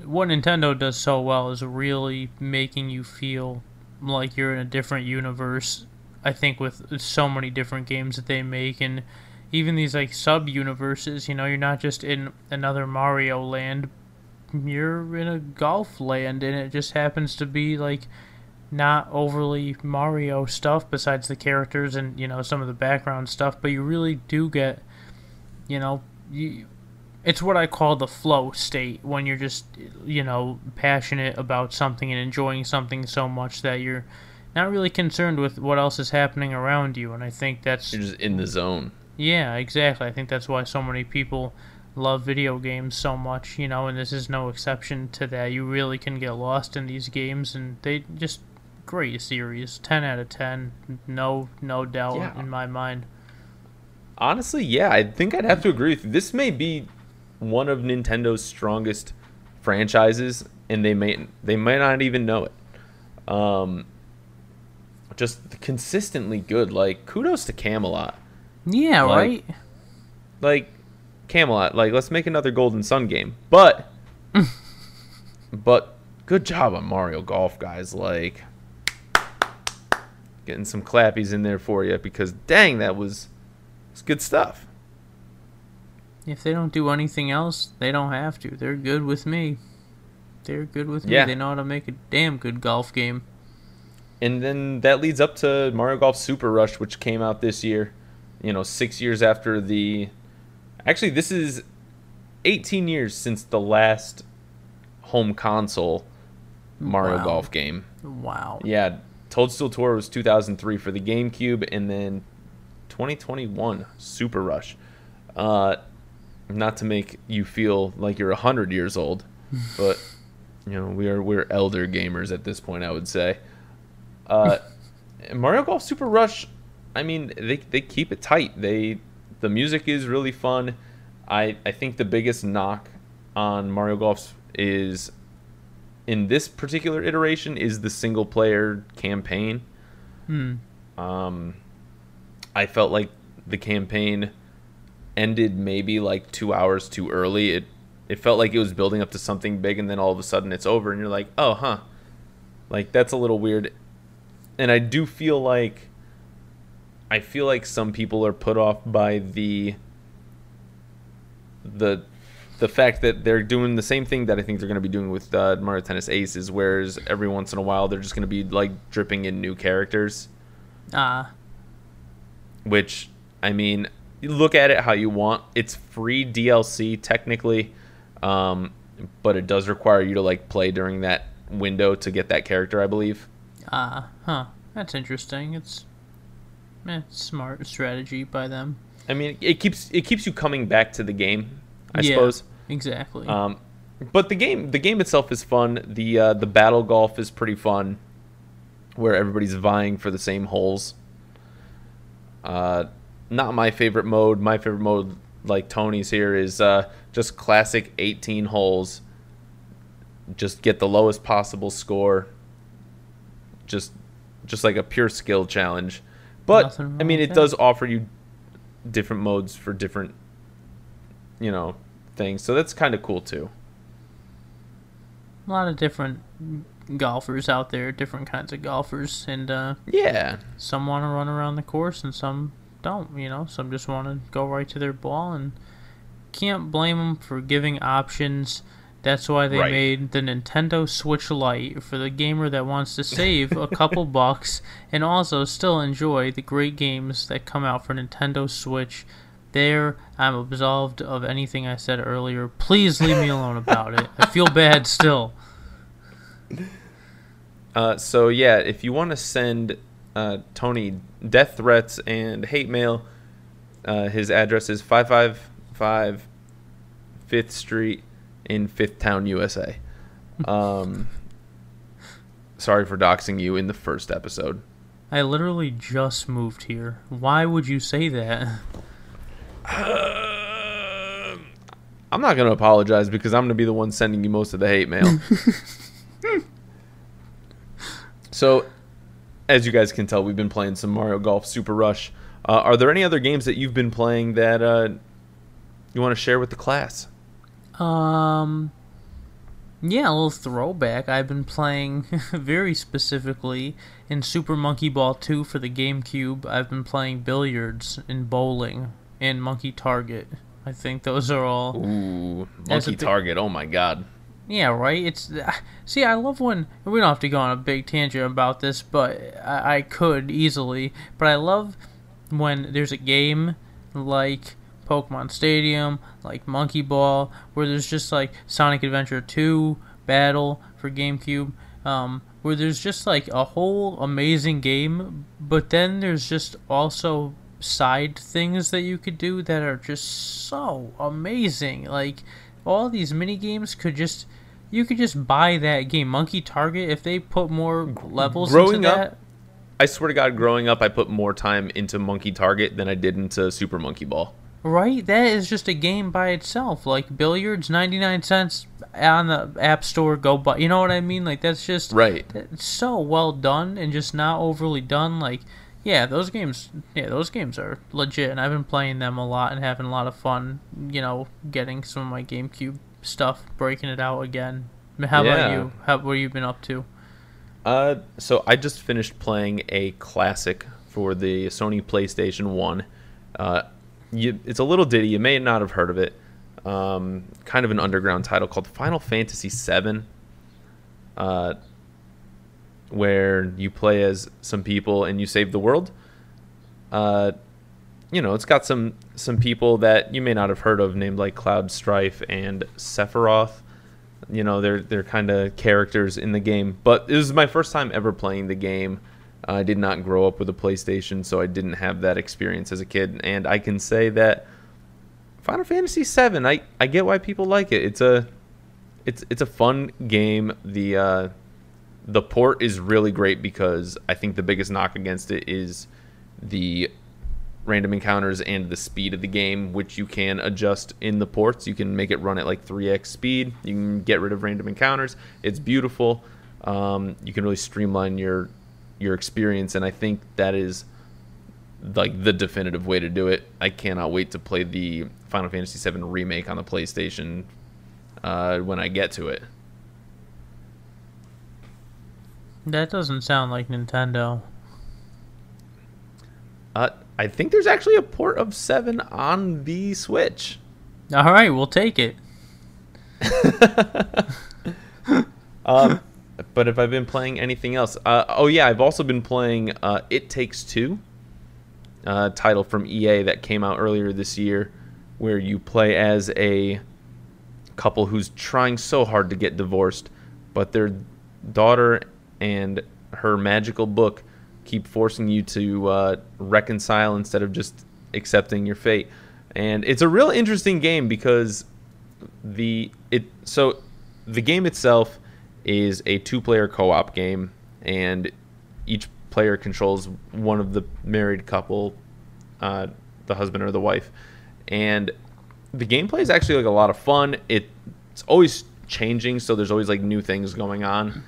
what Nintendo does so well is really making you feel like you're in a different universe. I think with so many different games that they make and even these like sub universes, you know, you're not just in another Mario land. You're in a golf land and it just happens to be like not overly Mario stuff besides the characters and, you know, some of the background stuff, but you really do get you know, you, it's what I call the flow state when you're just you know passionate about something and enjoying something so much that you're not really concerned with what else is happening around you. And I think that's You're just in the zone. yeah, exactly. I think that's why so many people love video games so much, you know, and this is no exception to that. You really can get lost in these games and they just great series. 10 out of 10. No no doubt Yeah. in my mind. Honestly, yeah, I think I'd have to agree with you. This may be one of Nintendo's strongest franchises, and they may they might not even know it. Um, just consistently good. Like kudos to Camelot. Yeah, Like- right? Like Camelot. Like let's make another Golden Sun game, but but good job on Mario Golf, guys. Like getting some clappies in there for you because dang, that was it's good stuff. If they don't do anything else, they don't have to. They're good with me. They're good with me. Yeah. They know how to make a damn good golf game. And then that leads up to Mario Golf Super Rush, which came out this year. You know, six years after the. Actually, this is 18 years since the last home console Mario Wow. Golf game. Wow. Yeah, Toadstool Tour was 2003 for the GameCube, and then 2021 Super Rush. Uh, not to make you feel like you're 100 years old, but you know we are we're elder gamers at this point. I would say. Uh, Mario Golf Super Rush. I mean, they they keep it tight. They the music is really fun. I I think the biggest knock on Mario Golf is in this particular iteration is the single player campaign. Hmm. Um, I felt like the campaign ended maybe like two hours too early. It it felt like it was building up to something big, and then all of a sudden it's over, and you're like, oh, huh, like that's a little weird. And I do feel like I feel like some people are put off by the the the fact that they're doing the same thing that I think they're going to be doing with uh, Mario Tennis Aces, whereas every once in a while they're just going to be like dripping in new characters. Ah. Which I mean, look at it how you want. It's free DLC technically, um, but it does require you to like play during that window to get that character, I believe. Ah. Huh. That's interesting. It's. Eh, smart strategy by them. I mean, it keeps it keeps you coming back to the game, I Yeah. suppose. Exactly. Um, but the game the game itself is fun. The uh, the battle golf is pretty fun, where everybody's vying for the same holes. Uh, not my favorite mode. My favorite mode, like Tony's here, is uh, just classic 18 holes. Just get the lowest possible score. Just just like a pure skill challenge. But I mean, it that. does offer you different modes for different, you know, things. So that's kind of cool too. a lot of different golfers out there, different kinds of golfers, and uh, Yeah. some want to run around the course and some don't. You know, some just want to go right to their ball, and can't blame them for giving options. That's why they Right. made the Nintendo Switch Lite for the gamer that wants to save a couple bucks and also still enjoy the great games that come out for Nintendo Switch. There, I'm absolved of anything I said earlier. Please leave me alone about it. I feel bad still. Uh, so yeah, if you want to send uh, Tony death threats and hate mail, uh, his address is 555 Fifth Street in Fifth Town, USA. Um, sorry for doxing you in the first episode. I literally just moved here. Why would you say that? I'm not gonna apologize because I'm gonna be the one sending you most of the hate mail. so, as you guys can tell, we've been playing some Mario Golf Super Rush. Uh, are there any other games that you've been playing that uh, you want to share with the class? Um, yeah, a little throwback. I've been playing very specifically in Super Monkey Ball 2 for the GameCube. I've been playing billiards and bowling and Monkey Target. I think those are all. Ooh, Monkey Target. Oh my God. Yeah, right. It's see, I love when we don't have to go on a big tangent about this, but I, I could easily. But I love when there's a game like Pokemon Stadium, like Monkey Ball, where there's just like Sonic Adventure 2 Battle for GameCube, um, where there's just like a whole amazing game, but then there's just also side things that you could do that are just so amazing. Like all these mini games could just you could just buy that game Monkey Target if they put more levels Growing into up, that. I swear to God, growing up, I put more time into Monkey Target than I did into Super Monkey Ball. Right, that is just a game by itself. Like billiards, ninety nine cents on the app store. Go buy. You know what I mean? Like that's just Right. It's so well done and just not overly done. Like, yeah, those games. Yeah, those games are legit, and I've been playing them a lot and having a lot of fun. You know, getting some of my GameCube stuff, breaking it out again. How about you? How what have you been up to? Uh, so I just finished playing a classic for the Sony PlayStation One. Uh, you, it's a little ditty. You may not have heard of it. Um, kind of an underground title called Final Fantasy VII. Uh, where you play as some people and you save the world. Uh, you know, it's got some some people that you may not have heard of, named like Cloud Strife and Sephiroth. You know, they're they're kind of characters in the game. But this is my first time ever playing the game. I did not grow up with a PlayStation, so I didn't have that experience as a kid. And I can say that Final Fantasy VII, I I get why people like it. It's a it's it's a fun game. The uh, the port is really great because I think the biggest knock against it is the random encounters and the speed of the game, which you can adjust in the ports. You can make it run at like 3x speed. You can get rid of random encounters. It's beautiful. Um, you can really streamline your your experience, and I think that is like the definitive way to do it. I cannot wait to play the Final Fantasy VII remake on the PlayStation uh, when I get to it. That doesn't sound like Nintendo. Uh, I think there's actually a port of Seven on the Switch. All right, we'll take it. Um, but if I've been playing anything else, uh, oh yeah, I've also been playing uh, It Takes Two, uh, title from EA that came out earlier this year, where you play as a couple who's trying so hard to get divorced, but their daughter and her magical book keep forcing you to uh, reconcile instead of just accepting your fate. And it's a real interesting game because the it so the game itself is a two-player co-op game, and each player controls one of the married couple, uh, the husband or the wife, and the gameplay is actually like a lot of fun. It, it's always changing, so there's always like new things going on.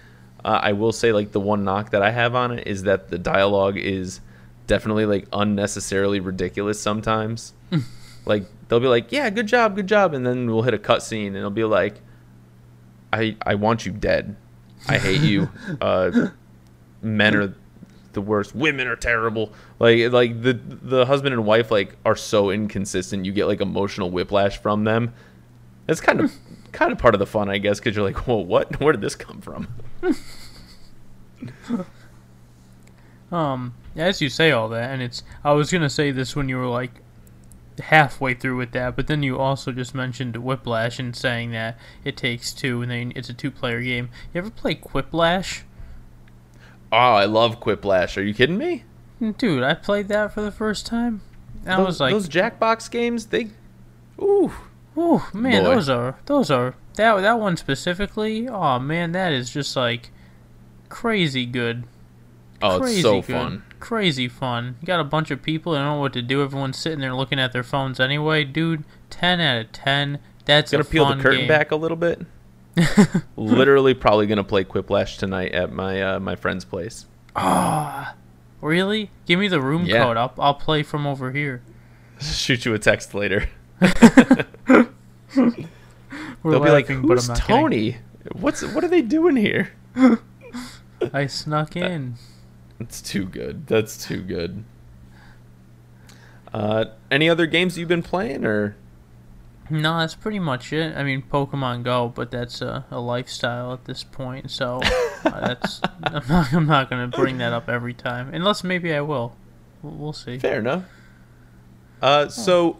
Uh, I will say like the one knock that I have on it is that the dialogue is definitely like unnecessarily ridiculous sometimes. like they'll be like, "Yeah, good job, good job," and then we'll hit a cutscene and it'll be like, "I I want you dead. I hate you. Uh, men are the worst. Women are terrible. Like like the the husband and wife like are so inconsistent. You get like emotional whiplash from them. That's kind of kind of part of the fun, I guess, because you're like, "Whoa, what? Where did this come from?" Um, as you say all that, and it's I was gonna say this when you were like halfway through with that, but then you also just mentioned Whiplash and saying that it takes two, and then it's a two-player game. You ever play Quiplash? Oh, I love Quiplash. Are you kidding me? Dude, I played that for the first time. I those, was like, those Jackbox games, they, ooh, "Oh man, Boy. those are those are that that one specifically. Oh man, that is just like crazy good. oh, crazy it's so good. fun. Crazy fun. You got a bunch of people that don't know what to do. Everyone's sitting there looking at their phones anyway. Dude, 10 out of 10. That's Gonna a peel fun the curtain game. back a little bit. Literally, probably gonna play Quiplash tonight at my uh, my friend's place. Ah, really? Give me the room Yeah. code. I'll, I'll play from over here. Shoot you a text later. They'll be like, laughing, but "Who's I'm not kidding. Tony? What's what are they doing here?" I snuck in. It's too good. That's too good. Uh, any other games you've been playing, or No, that's pretty much it. I mean, Pokemon Go, but that's a, a lifestyle at this point. So uh, that's I'm not I'm not gonna bring that up every time, unless maybe I will. We'll, we'll see. fair enough? Uh, so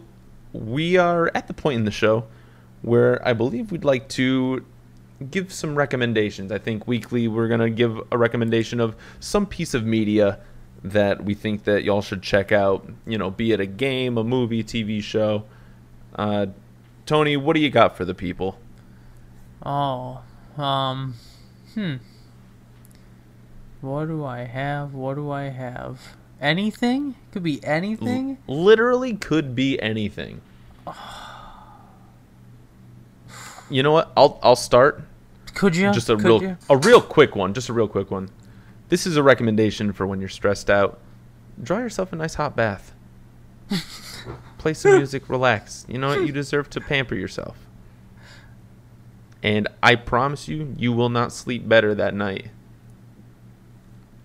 we are at the point in the show where I believe we'd like to give some recommendations. I think weekly we're going to give a recommendation of some piece of media that we think that y'all should check out, you know, be it a game, a movie, TV show. Uh, Tony, what do you got for the people? Oh, um, hmm. What do I have? What do I have? Anything? Could be anything. L- literally could be anything. You know what? I'll I'll start. Could you? Just a Could real you? a real quick one. Just a real quick one. This is a recommendation for when you're stressed out. Draw yourself a nice hot bath. Play some music, relax. You know what? You deserve to pamper yourself. And I promise you, you will not sleep better that night.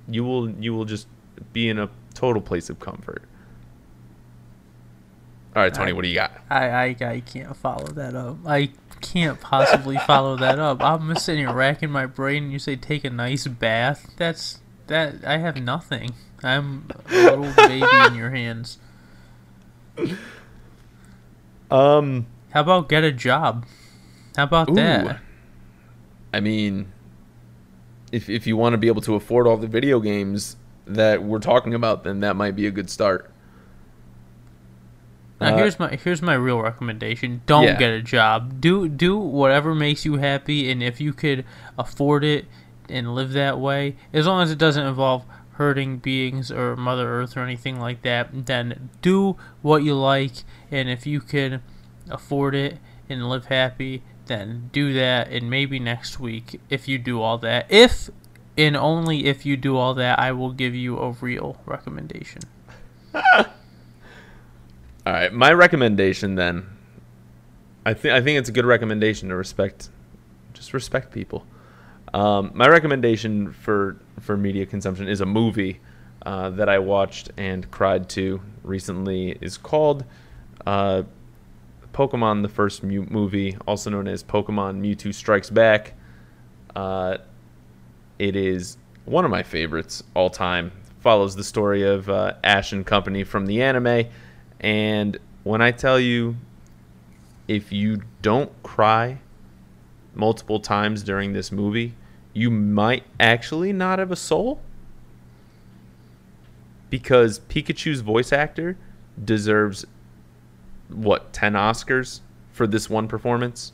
You will you will just be in a total place of comfort. All right, Tony, I- what do you got? I, I I can't follow that up. I can't possibly follow that up. I'm just sitting here racking my brain, and you say take a nice bath. That's that. I have nothing. I'm a little baby in your hands. Um, How about get a job? How about Ooh. that? I mean, if if you want to be able to afford all the video games that we're talking about, then that might be a good start. Now Uh, here's my here's my real recommendation. Don't Yeah. get a job. Do do whatever makes you happy, and if you could afford it and live that way, as long as it doesn't involve hurting beings or Mother Earth or anything like that, then do what you like. And if you can afford it and live happy, then do that. And maybe next week, if you do all that, if and only if you do all that, I will give you a real recommendation. All right, my recommendation then. I think I think it's a good recommendation to respect, just respect people. Um, my recommendation for for media consumption is a movie uh, that I watched and cried to recently. is called uh, Pokemon: The First Mew movie, also known as Pokemon Mewtwo Strikes Back. Uh, it is one of my favorites all time. Follows the story of uh, Ash and company from the anime. And when I tell you, if you don't cry multiple times during this movie, you might actually not have a soul. Because Pikachu's voice actor deserves, what, 10 Oscars for this one performance?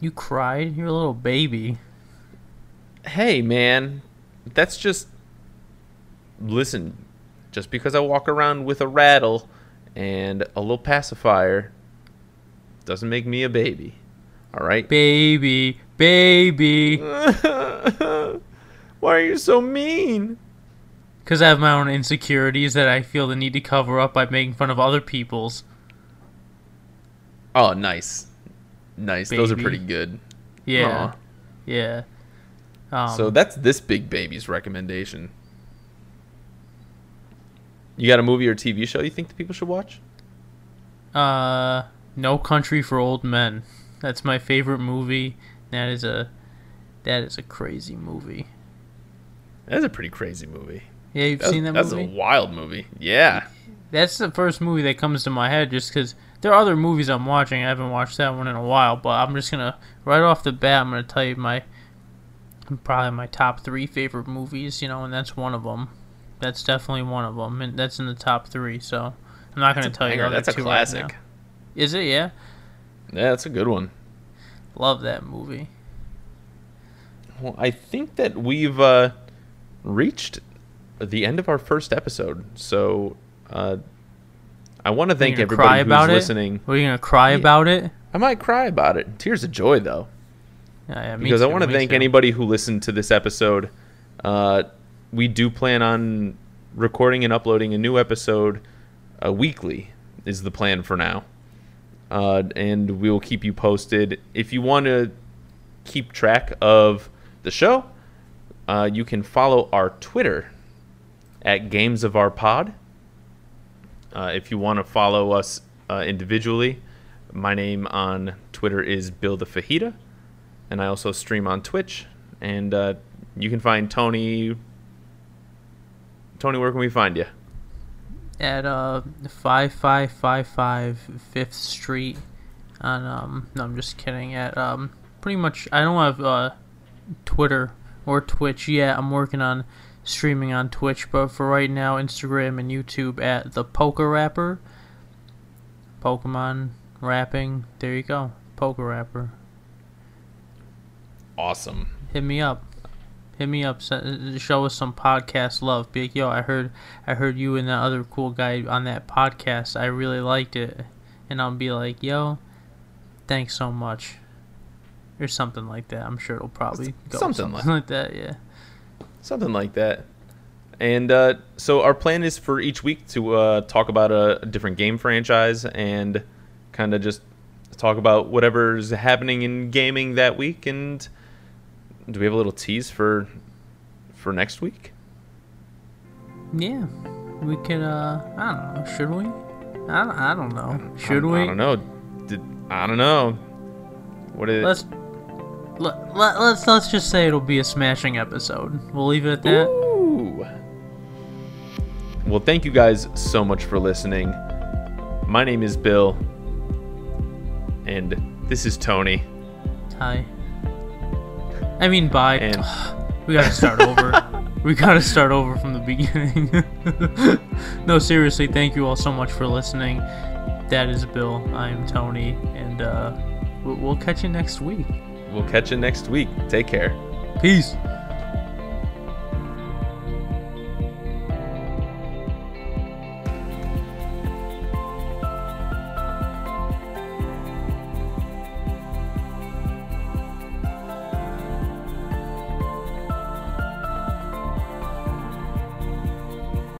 You cried? You're a little baby. hey man that's just listen just because i walk around with a rattle and a little pacifier doesn't make me a baby all right Baby, baby. why are you so mean Because I have my own insecurities that I feel the need to cover up by making fun of other people's. oh nice nice those are pretty good Yeah. Aw. Yeah. Um, so that's this big baby's recommendation you got a movie or tv show you think the people should watch uh, No Country for Old Men. That's my favorite movie. That is a, that is a crazy movie. that's a pretty crazy movie Yeah, you've that's, seen that that's movie. That's a wild movie yeah That's the first movie that comes to my head just because there are other movies I'm watching. I haven't watched that one in a while, but I'm just going to, right off the bat, I'm going to tell you my, probably my top three favorite movies, you know, and that's one of them. That's definitely one of them, and that's in the top three, so I'm not going to tell you banger. other That's a classic. right. Is it? Yeah? Yeah, that's a good one. Love that movie. Well, I think that we've uh, reached the end of our first episode. So uh, I want to thank gonna everybody who's it? listening. Are you going to cry Yeah. about it? I might cry about it. Tears of joy, though, Yeah, yeah, because I want to thank too. anybody who listened to this episode. Uh, we do plan on recording and uploading a new episode uh, weekly. Is the plan for now, uh, and we will keep you posted. If you want to keep track of the show, uh, you can follow our Twitter at Games of Our Pod. Uh, if you want to follow us uh, individually, my name on Twitter is Bill the Fajita, and I also stream on Twitch. And uh, you can find Tony. Tony, where can we find you? at uh 5555 Fifth Street on um no I'm just kidding at um pretty much I don't have uh Twitter or Twitch yet. I'm working on streaming on Twitch, but for right now Instagram and YouTube at the Poker Rapper. Pokemon rapping. There you go. Poker Rapper. Awesome. Hit me up. Hit me up. Show us some podcast love. Be like, yo, I heard, I heard you and that other cool guy on that podcast. I really liked it, and I'll be like, yo, thanks so much, or something like that. I'm sure it'll probably go Something something, like- like that. Yeah. Something like that. And uh, so our plan is for each week to uh, talk about a, a different game franchise and kind of just talk about whatever's happening in gaming that week. And do we have a little tease for for next week? Yeah. We could. Uh, I don't know. Should we? I don't, I don't know. Should I, we? I don't know. Did, I don't know. What is? Let's. Let, let, let's let's just say it'll be a smashing episode. We'll leave it at that. Ooh. Well, thank you guys so much for listening. My name is Bill, and this is Tony. Hi. I mean, bye. And we gotta start over. we gotta start over from the beginning. no, seriously, thank you all so much for listening. That is Bill. I am Tony, and uh, we'll catch you next week. we'll catch you next week. Take care. Peace.